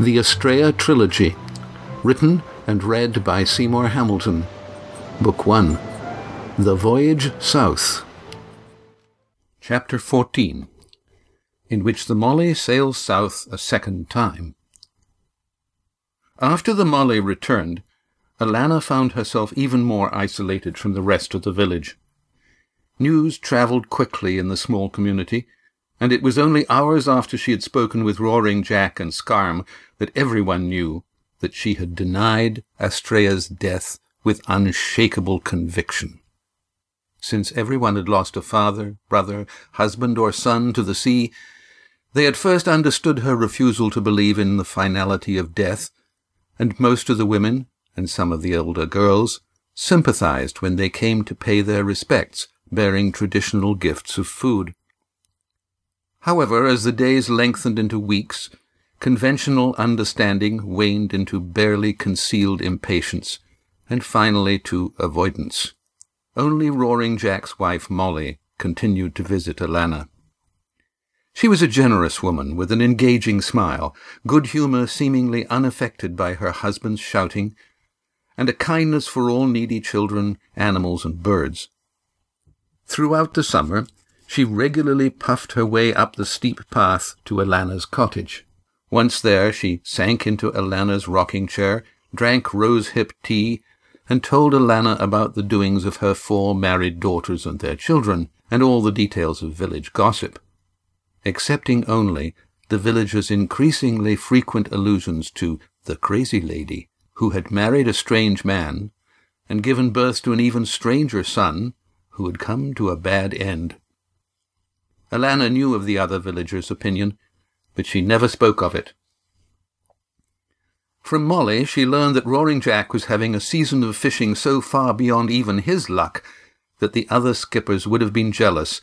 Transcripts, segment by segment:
The Astraea Trilogy, written and read by Seymour Hamilton. Book 1 The Voyage South. Chapter 14 In which the Molly sails south a second time. After the Molly returned, Alanna found herself even more isolated from the rest of the village. News travelled quickly in the small community, and it was only hours after she had spoken with Roaring Jack and Scarm that everyone knew that she had denied Astraea's death with unshakable conviction. Since everyone had lost a father, brother, husband, or son to the sea, they at first understood her refusal to believe in the finality of death, and most of the women, and some of the elder girls, sympathized when they came to pay their respects, bearing traditional gifts of food. However, as the days lengthened into weeks, conventional understanding waned into barely concealed impatience, and finally to avoidance. Only Roaring Jack's wife, Molly, continued to visit Alanna. She was a generous woman with an engaging smile, good humour seemingly unaffected by her husband's shouting, and a kindness for all needy children, animals, and birds. Throughout the summer, she regularly puffed her way up the steep path to Alanna's cottage. Once there, she sank into Alanna's rocking chair, drank rose-hip tea, and told Alanna about the doings of her four married daughters and their children, and all the details of village gossip, excepting only the villagers' increasingly frequent allusions to the crazy lady who had married a strange man and given birth to an even stranger son who had come to a bad end. Alanna knew of the other villagers' opinion, but she never spoke of it. From Molly, she learned that Roaring Jack was having a season of fishing so far beyond even his luck that the other skippers would have been jealous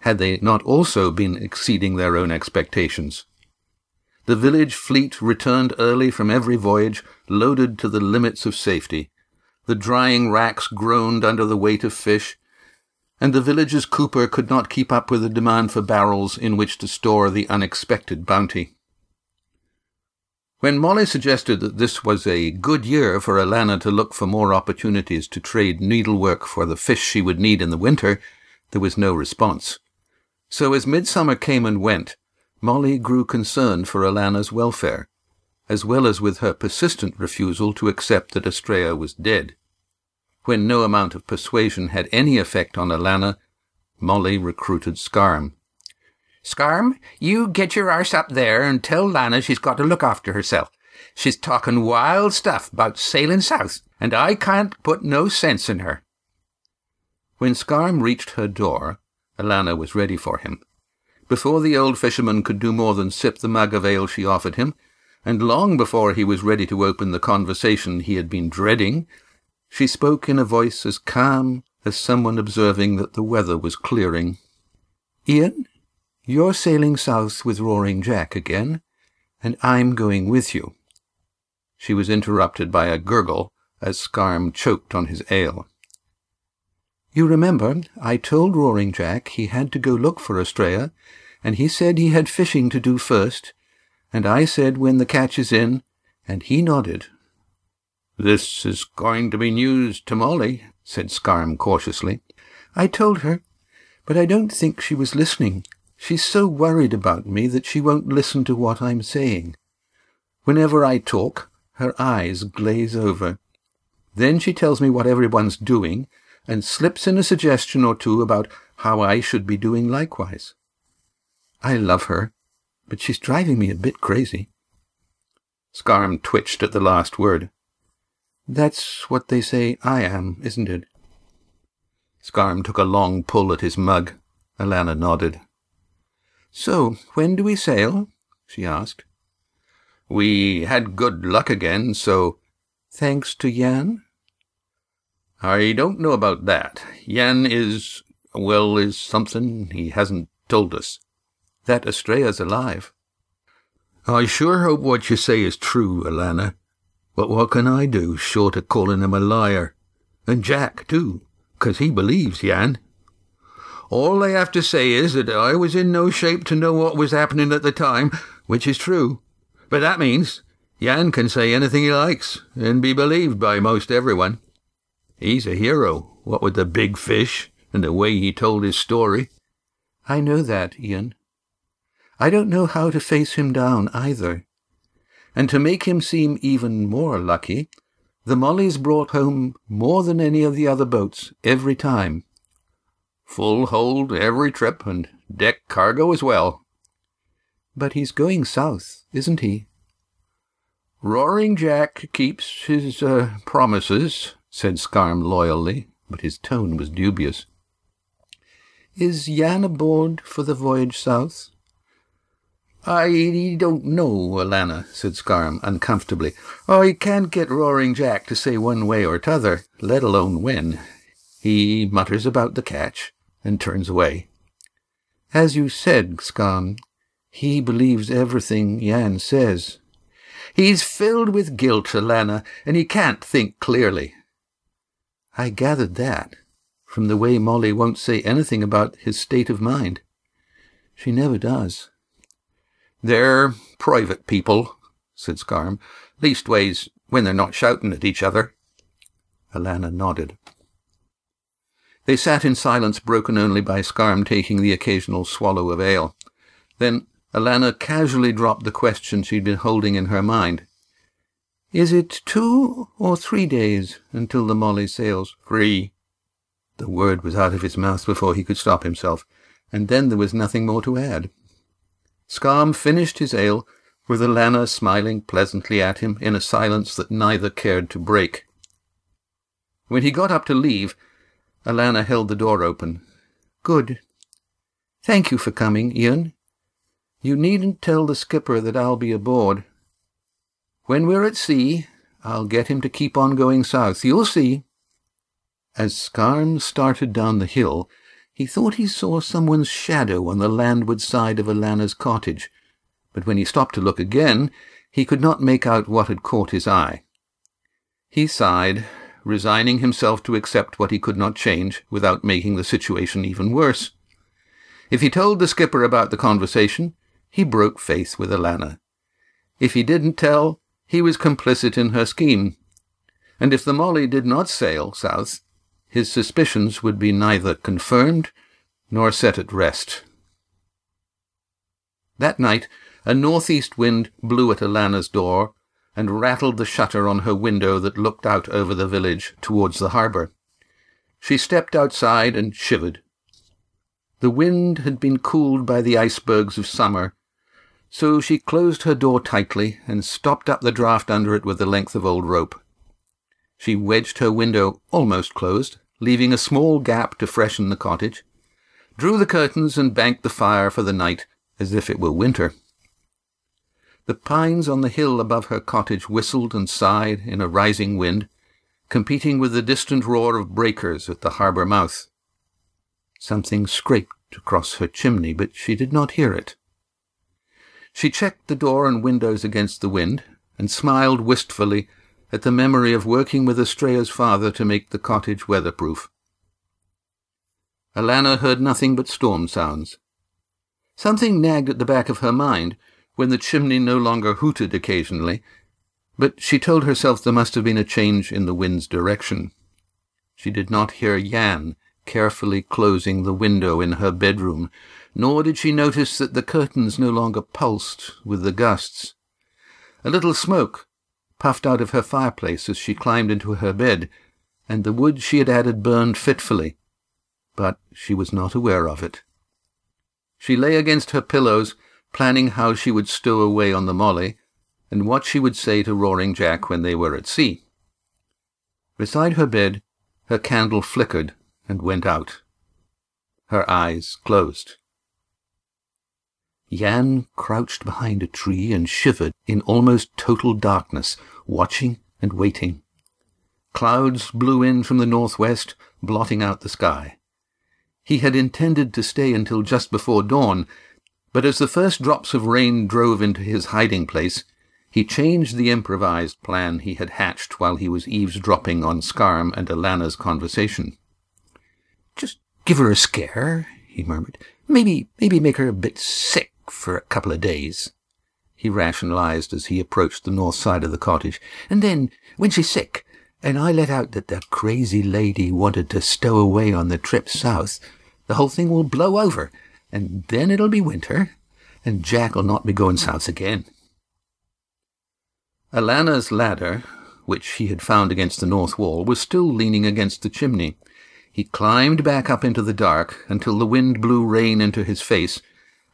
had they not also been exceeding their own expectations. The village fleet returned early from every voyage, loaded to the limits of safety. The drying racks groaned under the weight of fish, and the village's cooper could not keep up with the demand for barrels in which to store the unexpected bounty. When Molly suggested that this was a good year for Alanna to look for more opportunities to trade needlework for the fish she would need in the winter, there was no response. So as midsummer came and went, Molly grew concerned for Alanna's welfare, as well as with her persistent refusal to accept that Astraea was dead. When no amount of persuasion had any effect on Alanna, Molly recruited Scarm. Scarm, you get your arse up there and tell Lana she's got to look after herself. She's talking wild stuff about sailing south, and I can't put no sense in her. When Scarm reached her door, Alanna was ready for him. Before the old fisherman could do more than sip the mug of ale she offered him, and long before he was ready to open the conversation he had been dreading, she spoke in a voice as calm as someone observing that the weather was clearing. Ian, you're sailing south with Roaring Jack again, and I'm going with you. She was interrupted by a gurgle as Scarm choked on his ale. You remember, I told Roaring Jack he had to go look for Astraea, and he said he had fishing to do first, and I said when the catch is in, and he nodded. This is going to be news to Molly, said Scarm cautiously. I told her, but I don't think she was listening. She's so worried about me that she won't listen to what I'm saying. Whenever I talk, her eyes glaze over. Then she tells me what everyone's doing, and slips in a suggestion or two about how I should be doing likewise. I love her, but she's driving me a bit crazy. Scarm twitched at the last word. That's what they say I am, isn't it? Scarm took a long pull at his mug. Alanna nodded. So, when do we sail? she asked. We had good luck again, so... Thanks to Jan? I don't know about that. Jan is, well, is something he hasn't told us. That Astraea's alive. I sure hope what you say is true, Alanna. But what can I do short of calling him a liar? And Jack, too, 'cause he believes Jan. All they have to say is that I was in no shape to know what was happening at the time, which is true. But that means Jan can say anything he likes and be believed by most everyone. He's a hero, what with the big fish and the way he told his story. I know that, Ian. I don't know how to face him down either. And to make him seem even more lucky, the Molly's brought home more than any of the other boats every time. Full hold every trip and deck cargo as well. But he's going south, isn't he? Roaring Jack keeps his uh, promises, said Scarm loyally, but his tone was dubious. Is Jan aboard for the voyage south? I don't know, Alana, said Scarm uncomfortably. I can't get Roaring Jack to say one way or t'other, let alone when. He mutters about the catch and turns away. As you said, Scarm, he believes everything Jan says. He's filled with guilt, Alana, and he can't think clearly. I gathered that from the way Molly won't say anything about his state of mind. She never does. They're private people, said Scarm. Leastways, when they're not shouting at each other. Alana nodded. They sat in silence broken only by Scarm taking the occasional swallow of ale. Then Alana casually dropped the question she'd been holding in her mind. Is it two or three days until the Molly sails? Three. The word was out of his mouth before he could stop himself, and then there was nothing more to add. Scarm finished his ale, with Alana smiling pleasantly at him in a silence that neither cared to break. When he got up to leave, Alana held the door open. Good. Thank you for coming, Ian. You needn't tell the skipper that I'll be aboard. When we're at sea, I'll get him to keep on going south. You'll see. As Scarm started down the hill, he thought he saw someone's shadow on the landward side of Alana's cottage, but when he stopped to look again, he could not make out what had caught his eye. He sighed, resigning himself to accept what he could not change without making the situation even worse. If he told the skipper about the conversation, he broke faith with Alana. If he didn't tell, he was complicit in her scheme. And if the Molly did not sail south, his suspicions would be neither confirmed nor set at rest. That night, a northeast wind blew at Alana's door and rattled the shutter on her window that looked out over the village towards the harbour. She stepped outside and shivered. The wind had been cooled by the icebergs of summer, so she closed her door tightly and stopped up the draught under it with a length of old rope. She wedged her window almost closed, leaving a small gap to freshen the cottage, drew the curtains and banked the fire for the night as if it were winter. The pines on the hill above her cottage whistled and sighed in a rising wind, competing with the distant roar of breakers at the harbour mouth. Something scraped across her chimney, but she did not hear it. She checked the door and windows against the wind, and smiled wistfully at the memory of working with Astraea's father to make the cottage weatherproof. Alana heard nothing but storm sounds. Something nagged at the back of her mind when the chimney no longer hooted occasionally, but she told herself there must have been a change in the wind's direction. She did not hear Jan carefully closing the window in her bedroom, nor did she notice that the curtains no longer pulsed with the gusts. A little smoke puffed out of her fireplace as she climbed into her bed, and the wood she had added burned fitfully, but she was not aware of it. She lay against her pillows, planning how she would stow away on the Molly, and what she would say to Roaring Jack when they were at sea. Beside her bed, her candle flickered and went out. Her eyes closed. Jan crouched behind a tree and shivered in almost total darkness, watching and waiting. Clouds blew in from the northwest, blotting out the sky. He had intended to stay until just before dawn, but as the first drops of rain drove into his hiding place, he changed the improvised plan he had hatched while he was eavesdropping on Scarm and Alana's conversation. Just give her a scare, he murmured. Maybe, maybe make her a bit sick for a couple of days. he rationalized as he approached the north side of the cottage. And then, when she's sick, and I let out that the crazy lady wanted to stow away on the trip south, the whole thing will blow over, and then it'll be winter, and Jack'll not be going south again. Alana's ladder, which he had found against the north wall, was still leaning against the chimney. He climbed back up into the dark until the wind blew rain into his face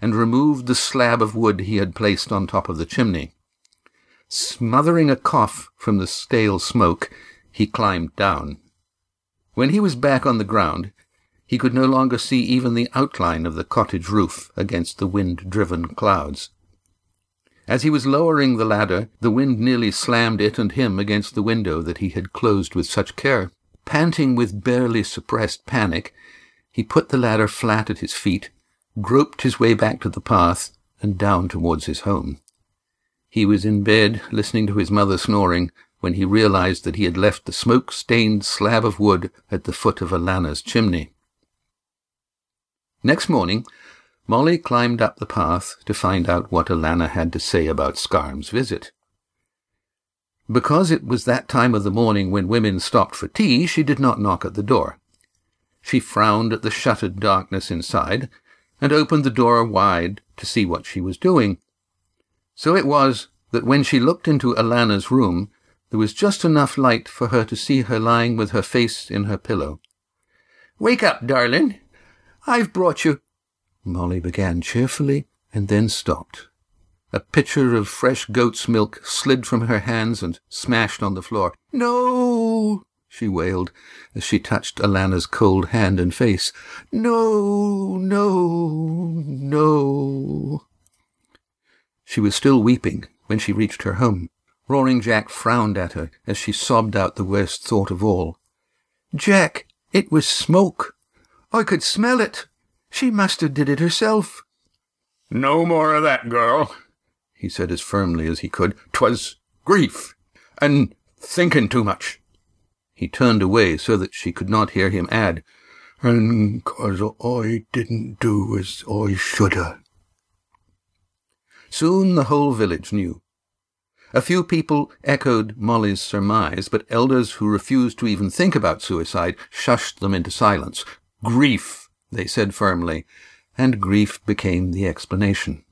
and removed the slab of wood he had placed on top of the chimney. Smothering a cough from the stale smoke, he climbed down. When he was back on the ground, he could no longer see even the outline of the cottage roof against the wind-driven clouds. As he was lowering the ladder, the wind nearly slammed it and him against the window that he had closed with such care. Panting with barely suppressed panic, he put the ladder flat at his feet groped his way back to the path and down towards his home. He was in bed, listening to his mother snoring, when he realized that he had left the smoke-stained slab of wood at the foot of Alana's chimney. Next morning, Molly climbed up the path to find out what Alana had to say about Scarm's visit. Because it was that time of the morning when women stopped for tea, she did not knock at the door. She frowned at the shuttered darkness inside and opened the door wide to see what she was doing. So it was that when she looked into Alana's room, there was just enough light for her to see her lying with her face in her pillow. Wake up, darling. I've brought you. Molly began cheerfully and then stopped. A pitcher of fresh goat's milk slid from her hands and smashed on the floor. No, she wailed as she touched Alana's cold hand and face. No, no, no. She was still weeping when she reached her home. Roaring Jack frowned at her as she sobbed out the worst thought of all. Jack, it was smoke. I could smell it. She must have did it herself. No more of that, girl, he said as firmly as he could. Twas grief, and thinking too much. He turned away so that she could not hear him add, And 'cause I didn't do as I shoulda. Soon the whole village knew. A few people echoed Molly's surmise, but elders who refused to even think about suicide shushed them into silence. Grief, they said firmly, and grief became the explanation.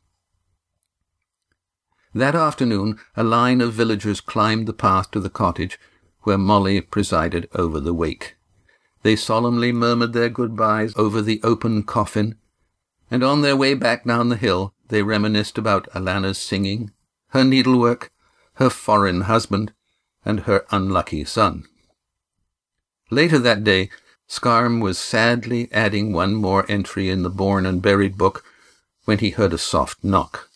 That afternoon, a line of villagers climbed the path to the cottage where Molly presided over the wake. They solemnly murmured their goodbyes over the open coffin, and on their way back down the hill they reminisced about Alana's singing, her needlework, her foreign husband, and her unlucky son. Later that day, Scarm was sadly adding one more entry in the born and buried book when he heard a soft knock.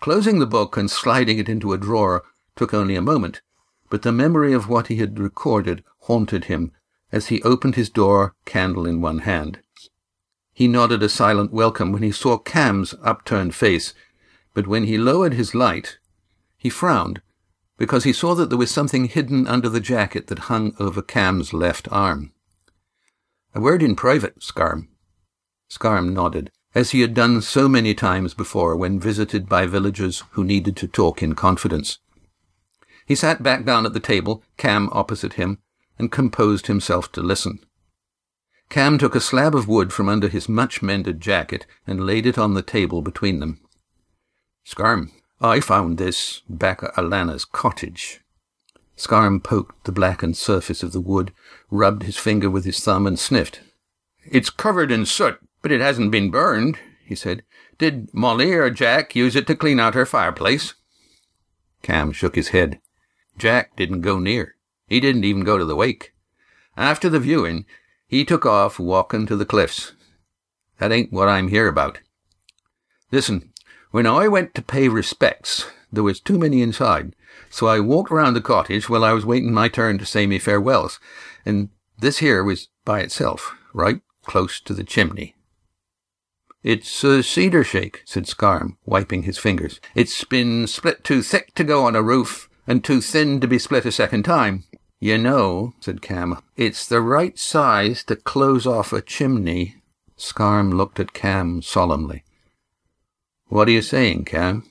Closing the book and sliding it into a drawer took only a moment, but the memory of what he had recorded haunted him as he opened his door, candle in one hand. He nodded a silent welcome when he saw Cam's upturned face, but when he lowered his light, he frowned, because he saw that there was something hidden under the jacket that hung over Cam's left arm. A word in private, Scarm. Scarm nodded, as he had done so many times before when visited by villagers who needed to talk in confidence. He sat back down at the table, Cam opposite him, and composed himself to listen. Cam took a slab of wood from under his much-mended jacket and laid it on the table between them. Scarm, I found this back at Alana's cottage. Scarm poked the blackened surface of the wood, rubbed his finger with his thumb, and sniffed. It's covered in soot, but it hasn't been burned, he said. Did Molly or Jack use it to clean out her fireplace? Cam shook his head. Jack didn't go near. He didn't even go to the wake. After the viewing, he took off walking to the cliffs. That ain't what I'm here about. Listen, when I went to pay respects, there was too many inside, so I walked round the cottage while I was waiting my turn to say me farewells, and this here was by itself, right close to the chimney. It's a cedar shake, said Scarm, wiping his fingers. It's been split too thick to go on a roof, and too thin to be split a second time. You know, said Cam, it's the right size to close off a chimney. Scarm looked at Cam solemnly. What are you saying, Cam?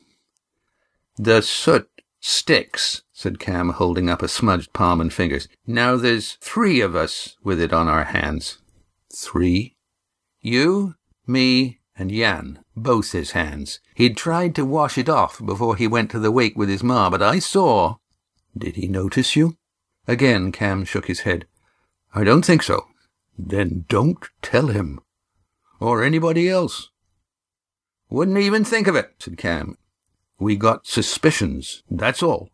The soot sticks, said Cam, holding up a smudged palm and fingers. Now there's three of us with it on our hands. Three? You, me, and Jan, both his hands. He'd tried to wash it off before he went to the wake with his ma, but I saw. Did he notice you? Again, Cam shook his head. I don't think so. Then don't tell him. Or anybody else. Wouldn't even think of it, said Cam. We got suspicions, that's all.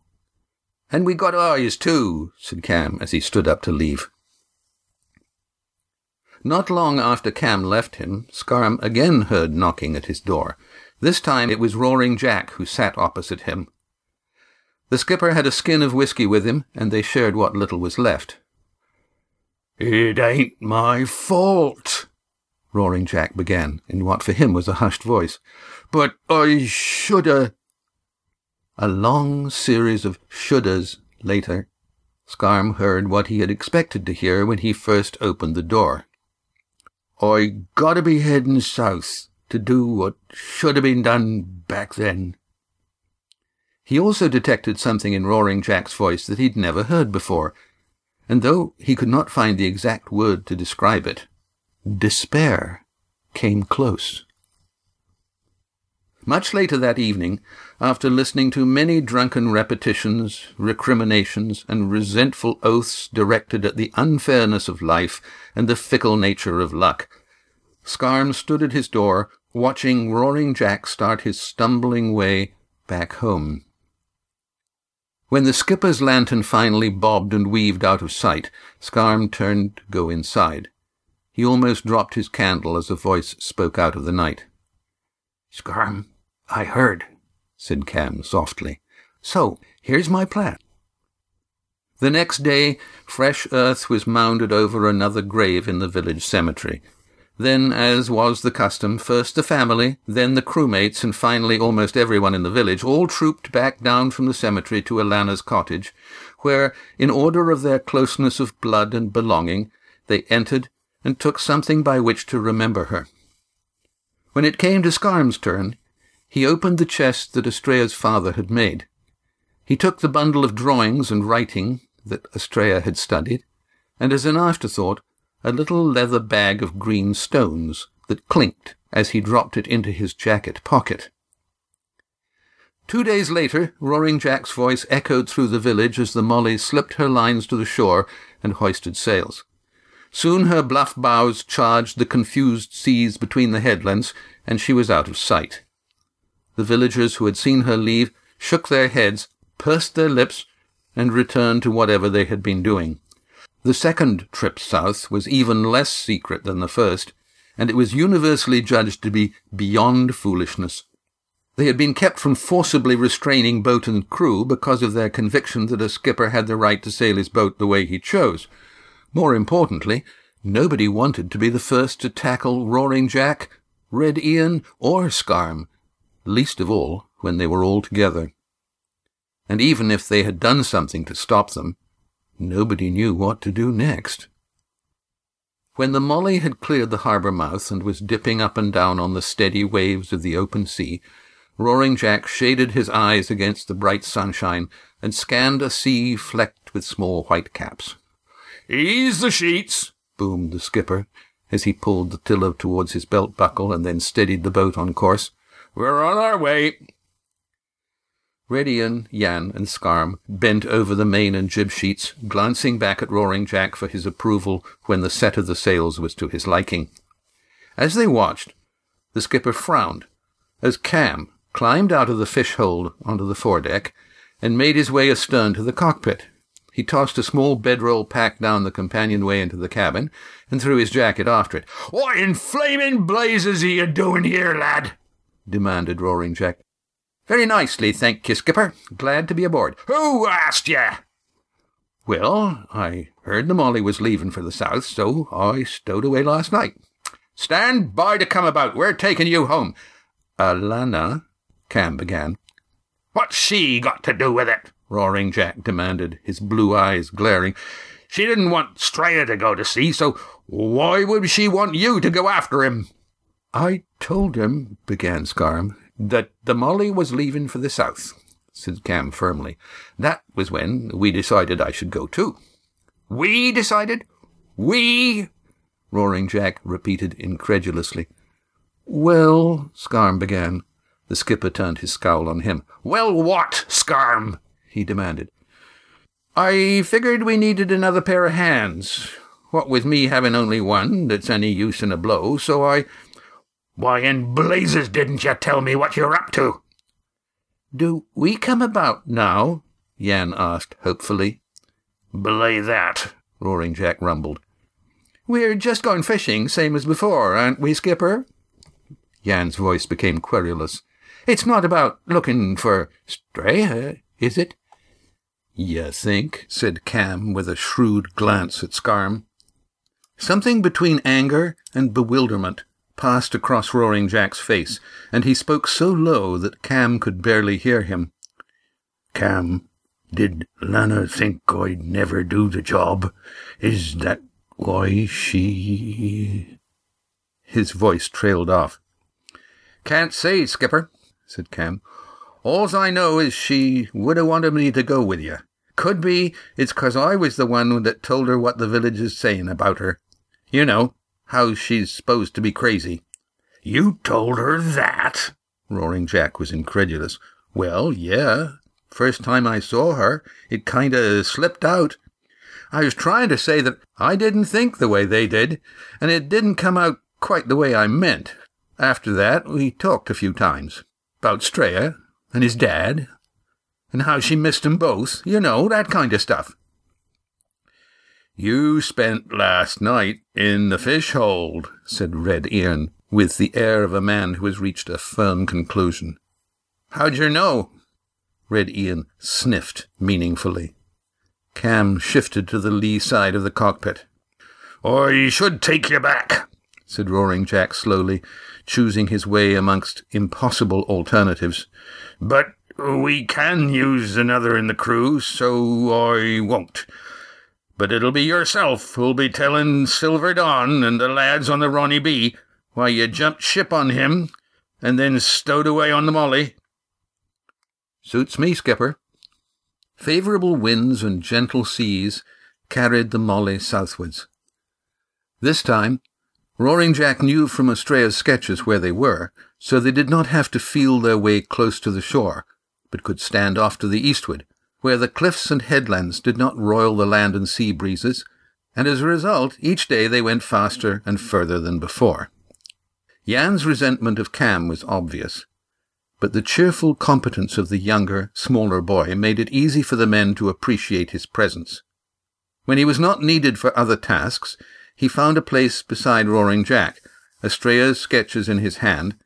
And we got eyes, too, said Cam as he stood up to leave. Not long after Cam left him, Scarm again heard knocking at his door. This time it was Roaring Jack who sat opposite him. The skipper had a skin of whisky with him, and they shared what little was left. It ain't my fault, Roaring Jack began, in what for him was a hushed voice. But I shoulda. A long series of shouldas later, Scarm heard what he had expected to hear when he first opened the door. I gotta be heading south to do what should have been done back then. He also detected something in Roaring Jack's voice that he'd never heard before, and though he could not find the exact word to describe it, despair came close. Much later that evening, after listening to many drunken repetitions, recriminations, and resentful oaths directed at the unfairness of life and the fickle nature of luck, Scarm stood at his door, watching Roaring Jack start his stumbling way back home. When the skipper's lantern finally bobbed and weaved out of sight, Scarm turned to go inside. He almost dropped his candle as a voice spoke out of the night. Scarm, I heard, said Cam softly. So, here's my plan. The next day, fresh earth was mounded over another grave in the village cemetery. Then, as was the custom, first the family, then the crewmates, and finally almost everyone in the village, all trooped back down from the cemetery to Alana's cottage, where, in order of their closeness of blood and belonging, they entered and took something by which to remember her. When it came to Scarm's turn, he opened the chest that Astraea's father had made. He took the bundle of drawings and writing that Astraea had studied, and as an afterthought, a little leather bag of green stones that clinked as he dropped it into his jacket pocket. Two days later, Roaring Jack's voice echoed through the village as the Molly slipped her lines to the shore and hoisted sails. Soon her bluff bows charged the confused seas between the headlands, and she was out of sight. The villagers who had seen her leave shook their heads, pursed their lips, and returned to whatever they had been doing. The second trip south was even less secret than the first, and it was universally judged to be beyond foolishness. They had been kept from forcibly restraining boat and crew because of their conviction that a skipper had the right to sail his boat the way he chose. More importantly, nobody wanted to be the first to tackle Roaring Jack, Red Ian, or Scarm, least of all when they were all together. And even if they had done something to stop them, nobody knew what to do next. When the Molly had cleared the harbour mouth and was dipping up and down on the steady waves of the open sea, Roaring Jack shaded his eyes against the bright sunshine and scanned a sea flecked with small white caps. Ease the sheets, boomed the skipper as he pulled the tiller towards his belt buckle and then steadied the boat on course. We're on our way. Red Ian, Jan, and Scarm bent over the main and jib sheets, glancing back at Roaring Jack for his approval when the set of the sails was to his liking. As they watched, the skipper frowned as Cam climbed out of the fish hold onto the foredeck and made his way astern to the cockpit. He tossed a small bedroll pack down the companionway into the cabin and threw his jacket after it. What in flaming blazes are you doing here, lad? Demanded Roaring Jack. Very nicely, thank you, Skipper. Glad to be aboard. Who asked ye? Well, I heard the Molly was leaving for the south, so I stowed away last night. Stand by to come about. We're taking you home. Alana, Cam began. What's she got to do with it? Roaring Jack demanded, his blue eyes glaring. She didn't want Straya to go to sea, so why would she want you to go after him? I told him, began Scarm, that the Molly was leaving for the south. said Cam firmly. That was when we decided I should go too. We decided? We? Roaring Jack repeated incredulously. Well, Scarm began. The skipper turned his scowl on him. Well, what, Scarm? he demanded. I figured we needed another pair of hands. What with me having only one that's any use in a blow, so I. Why in blazes didn't you tell me what you're up to? Do we come about now? Yan asked hopefully. Belay that, Roaring Jack rumbled. We're just going fishing, same as before, aren't we, Skipper? Yan's voice became querulous. It's not about looking for stray, uh, is it? You think? said Cam with a shrewd glance at Scarm. Something between anger and bewilderment passed across Roaring Jack's face, and he spoke so low that Cam could barely hear him. Cam, did Lana think I'd never do the job? Is that why she... His voice trailed off. Can't say, Skipper, said Cam. All's I know is she would have wanted me to go with you. Could be it's 'cause I was the one that told her what the village is saying about her. You know, how she's supposed to be crazy. You told her that? Roaring Jack was incredulous. Well, yeah. First time I saw her, it kind of slipped out. I was trying to say that I didn't think the way they did, and it didn't come out quite the way I meant. After that, we talked a few times. About Straya, and his dad, and how she missed 'em both. You know, that kind of stuff. You spent last night in the fish hold, said Red Ian, with the air of a man who has reached a firm conclusion. How'd you know? Red Ian sniffed meaningfully. Cam shifted to the lee side of the cockpit. I should take you back, said Roaring Jack slowly, choosing his way amongst impossible alternatives. But we can use another in the crew, so I won't. But it'll be yourself who'll be telling Silver Dawn and the lads on the Ronnie B why you jumped ship on him and then stowed away on the Molly. Suits me, Skipper. Favourable winds and gentle seas carried the Molly southwards. This time, Roaring Jack knew from Astraea's sketches where they were, so they did not have to feel their way close to the shore, but could stand off to the eastward, where the cliffs and headlands did not roil the land and sea breezes, and as a result, each day they went faster and further than before. Yan's resentment of Cam was obvious, but the cheerful competence of the younger, smaller boy made it easy for the men to appreciate his presence. When he was not needed for other tasks, he found a place beside Roaring Jack, Astraea's sketches in his hand,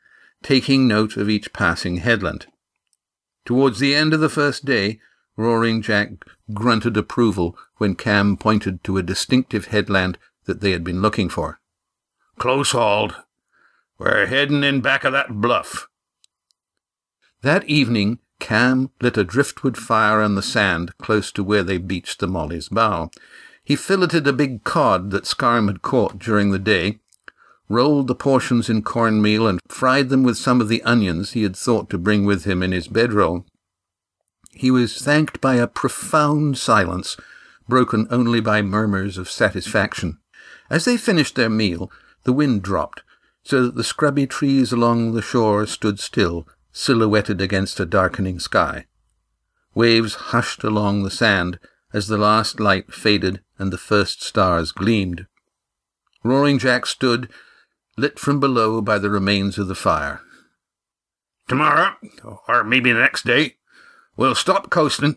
taking note of each passing headland. Towards the end of the first day, Roaring Jack grunted approval when Cam pointed to a distinctive headland that they had been looking for. Close hauled. We're heading in back of that bluff. That evening, Cam lit a driftwood fire on the sand close to where they beached the Molly's bow. He filleted a big cod that Scarm had caught during the day, rolled the portions in cornmeal, and fried them with some of the onions he had thought to bring with him in his bedroll. He was thanked by a profound silence, broken only by murmurs of satisfaction. As they finished their meal, the wind dropped, so that the scrubby trees along the shore stood still, silhouetted against a darkening sky. Waves hushed along the sand as the last light faded and the first stars gleamed. Roaring Jack stood, lit from below by the remains of the fire. Tomorrow, or maybe the next day, We'll stop coasting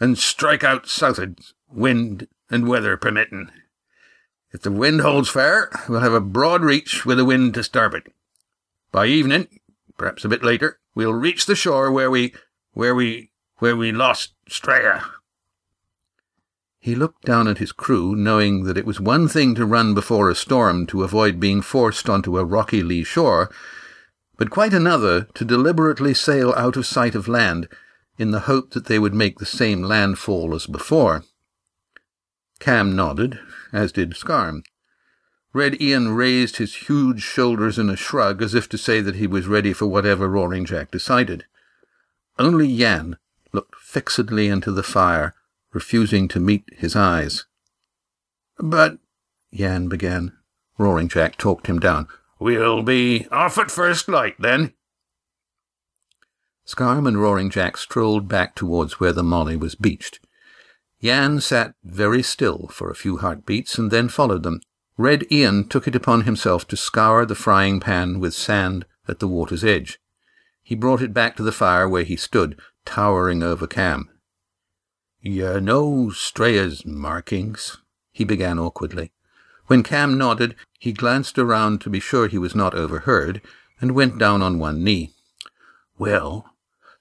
and strike out southward, wind and weather permitting. If the wind holds fair, we'll have a broad reach with the wind to starboard. By evening, perhaps a bit later, we'll reach the shore where we, where we, where we lost Straya. He looked down at his crew, knowing that it was one thing to run before a storm to avoid being forced onto a rocky lee shore, but quite another to deliberately sail out of sight of land in the hope that they would make the same landfall as before. Cam nodded, as did Scarm. Red Ian raised his huge shoulders in a shrug as if to say that he was ready for whatever Roaring Jack decided. Only Yan looked fixedly into the fire, refusing to meet his eyes. But, Yan began. Roaring Jack talked him down. We'll be off at first light, then. Scarm and Roaring Jack strolled back towards where the Molly was beached. Jan sat very still for a few heartbeats and then followed them. Red Ian took it upon himself to scour the frying pan with sand at the water's edge. He brought it back to the fire where he stood, towering over Cam. You know Streya's markings? he began awkwardly. When Cam nodded, he glanced around to be sure he was not overheard, and went down on one knee. Well,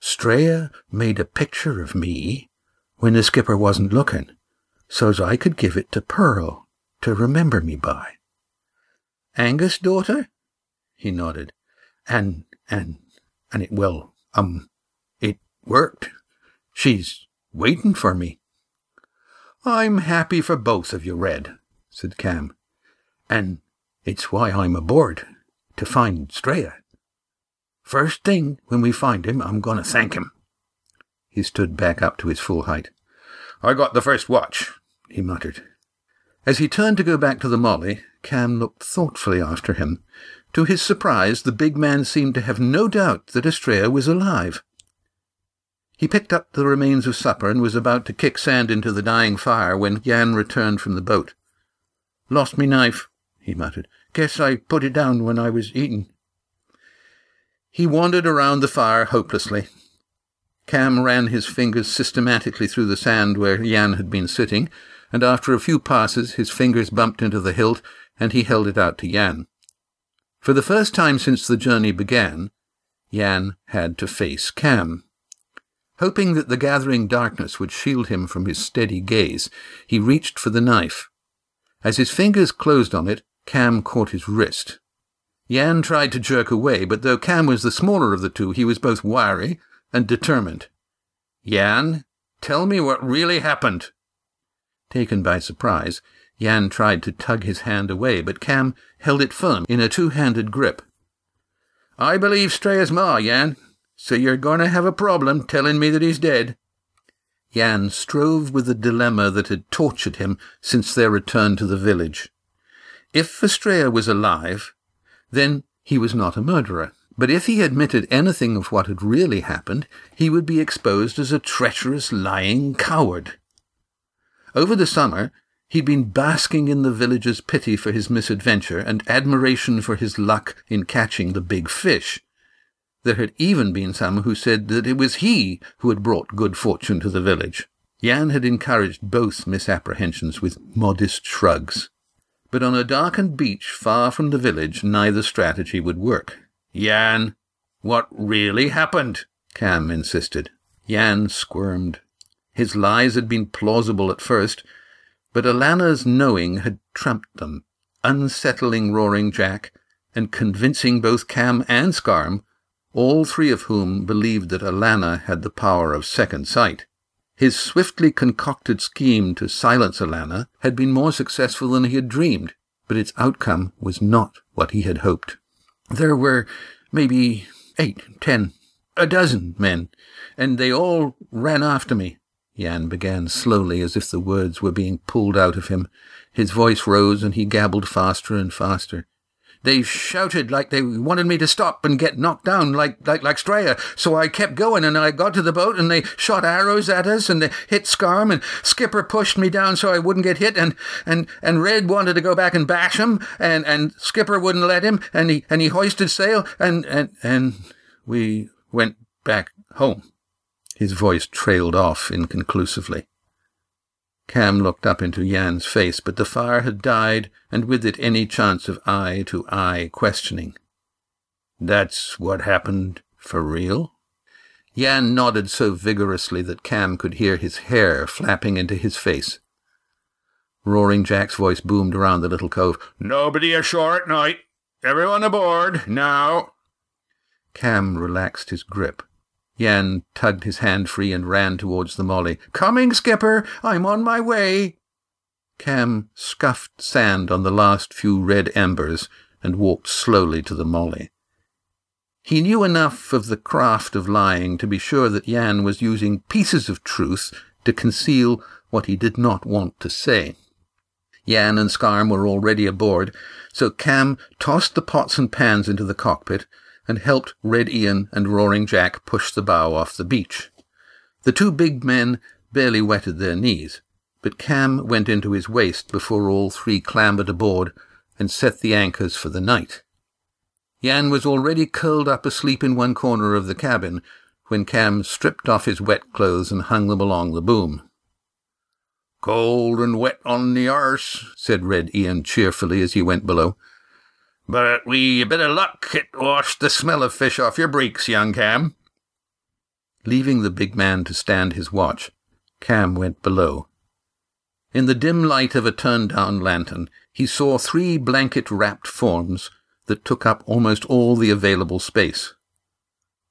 Streya made a picture of me when the skipper wasn't looking, so's I could give it to Pearl to remember me by. Angus' daughter? He nodded. And, and, and it, well, um, it worked. She's waiting for me. I'm happy for both of you, Red, said Cam. And it's why I'm aboard, to find Streya. First thing when we find him, I'm going to thank him. He stood back up to his full height. I got the first watch, he muttered. As he turned to go back to the Molly, Cam looked thoughtfully after him. To his surprise, the big man seemed to have no doubt that Astraea was alive. He picked up the remains of supper and was about to kick sand into the dying fire when Jan returned from the boat. Lost me knife, he muttered. Guess I put it down when I was eating. He wandered around the fire hopelessly. Cam ran his fingers systematically through the sand where Jan had been sitting, and after a few passes his fingers bumped into the hilt, and he held it out to Jan. For the first time since the journey began, Jan had to face Cam. Hoping that the gathering darkness would shield him from his steady gaze, he reached for the knife. As his fingers closed on it, Cam caught his wrist. Jan tried to jerk away, but though Cam was the smaller of the two, he was both wiry and determined. Yan, tell me what really happened. Taken by surprise, Yan tried to tug his hand away, but Cam held it firm in a two-handed grip. I believe Streya's ma, Yan, so you're going to have a problem telling me that he's dead. Yan strove with the dilemma that had tortured him since their return to the village. If Astraea was alive, then he was not a murderer. But if he admitted anything of what had really happened, he would be exposed as a treacherous, lying coward. Over the summer, he'd been basking in the villagers' pity for his misadventure and admiration for his luck in catching the big fish. There had even been some who said that it was he who had brought good fortune to the village. Jan had encouraged both misapprehensions with modest shrugs. But on a darkened beach far from the village, neither strategy would work. Jan, what really happened? Cam insisted. Jan squirmed. His lies had been plausible at first, but Alana's knowing had trumped them, unsettling Roaring Jack and convincing both Cam and Scarm, all three of whom believed that Alana had the power of second sight. His swiftly concocted scheme to silence Alana had been more successful than he had dreamed, but its outcome was not what he had hoped. There were maybe eight, ten, a dozen men, and they all ran after me. Jan began slowly, as if the words were being pulled out of him. His voice rose, and he gabbled faster and faster. They shouted like they wanted me to stop and get knocked down like, like, like Streya. So I kept going and I got to the boat and they shot arrows at us and they hit Scarm and Skipper pushed me down so I wouldn't get hit and, and, and Red wanted to go back and bash him and, and Skipper wouldn't let him and he, and he hoisted sail and, and, and we went back home. His voice trailed off inconclusively. Cam looked up into Jan's face, but the fire had died, and with it any chance of eye to eye questioning. That's what happened for real? Jan nodded so vigorously that Cam could hear his hair flapping into his face. Roaring Jack's voice boomed around the little cove. Nobody ashore at night. Everyone aboard, now. Cam relaxed his grip. Jan tugged his hand free and ran towards the Molly. Coming, skipper! I'm on my way! Cam scuffed sand on the last few red embers and walked slowly to the Molly. He knew enough of the craft of lying to be sure that Yan was using pieces of truth to conceal what he did not want to say. Yan and Scarm were already aboard, so Cam tossed the pots and pans into the cockpit and helped Red Ian and Roaring Jack push the bow off the beach. The two big men barely wetted their knees, but Cam went into his waist before all three clambered aboard and set the anchors for the night. Jan was already curled up asleep in one corner of the cabin when Cam stripped off his wet clothes and hung them along the boom. Cold and wet on the arse, said Red Ian cheerfully as he went below. But we a bit of luck it washed the smell of fish off your breeks, young Cam. Leaving the big man to stand his watch, Cam went below. In the dim light of a turned-down lantern, he saw three blanket-wrapped forms that took up almost all the available space.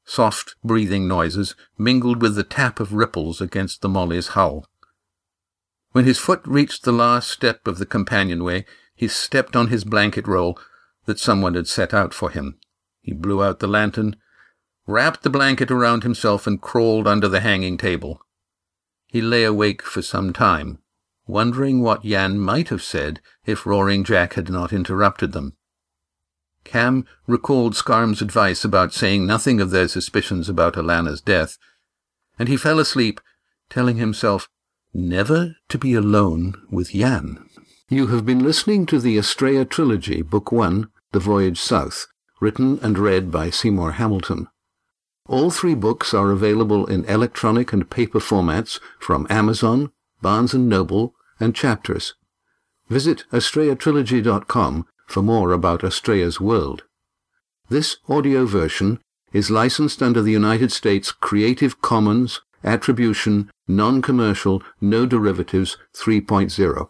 Soft breathing noises mingled with the tap of ripples against the Molly's hull. When his foot reached the last step of the companionway, he stepped on his blanket roll that someone had set out for him. He blew out the lantern, wrapped the blanket around himself, and crawled under the hanging table. He lay awake for some time, wondering what Jan might have said if Roaring Jack had not interrupted them. Cam recalled Scarm's advice about saying nothing of their suspicions about Alana's death, and he fell asleep, telling himself never to be alone with Jan. You have been listening to the Astraea Trilogy, Book One, The Voyage South, written and read by Seymour Hamilton. All three books are available in electronic and paper formats from Amazon, Barnes & Noble, and Chapters. Visit AstraeaTrilogy.com for more about Astraea's world. This audio version is licensed under the United States Creative Commons Attribution Non-Commercial No Derivatives 3.0.